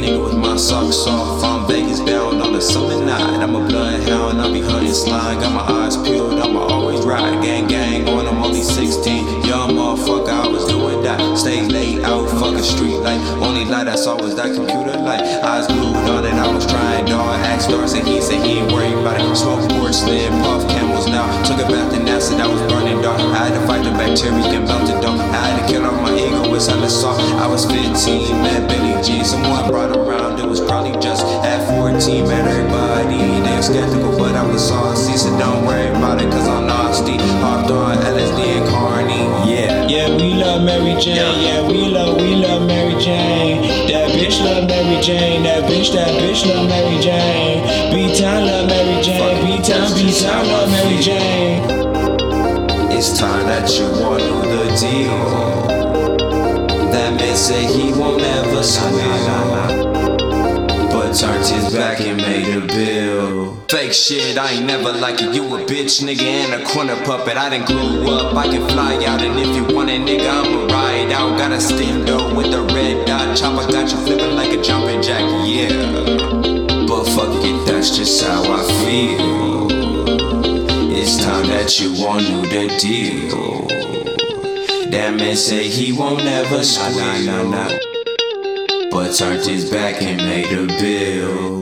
nigga with my socks off. I'm Vegas bound on a Sunday night. I'm a bloodhound, I be hunting slime. Got my eyes peeled, I'ma always ride. Gang, gang, on, I'm only 16. Young motherfucker, I was doing that. Stay late out, fuckin' street light. Only light I saw was that computer light. Eyes glued on it, I was trying, dog. Axe stars, and he said he ain't worried about it. Smoke board, slid, puff camels now. Took a bath in acid, I was burning dark. I had to fight the bacteria and melt it, dog. I had to kill off my ego with hella soft. I was 15, man, Billy Jean. Jane. Yeah, we love, we love Mary Jane. That bitch love Mary Jane. That bitch, that bitch love Mary Jane. B-Town love Mary Jane. B-Town, B-Town love Mary Jane. It's time that you want the deal. That man say he won't ever. But turned his back and made a bill. Fake shit, I ain't never like it. You a bitch, nigga, and a corner puppet. I didn't grew up, I can fly out. And if you want it, nigga, I'ma ride out. Got a stem though with the red dot. Chopper got you flipping like a jumping jack, yeah. But fuck it, that's just how I feel. It's time that you all knew the deal. That man say he won't ever never squeal. But turned his back and made a bill.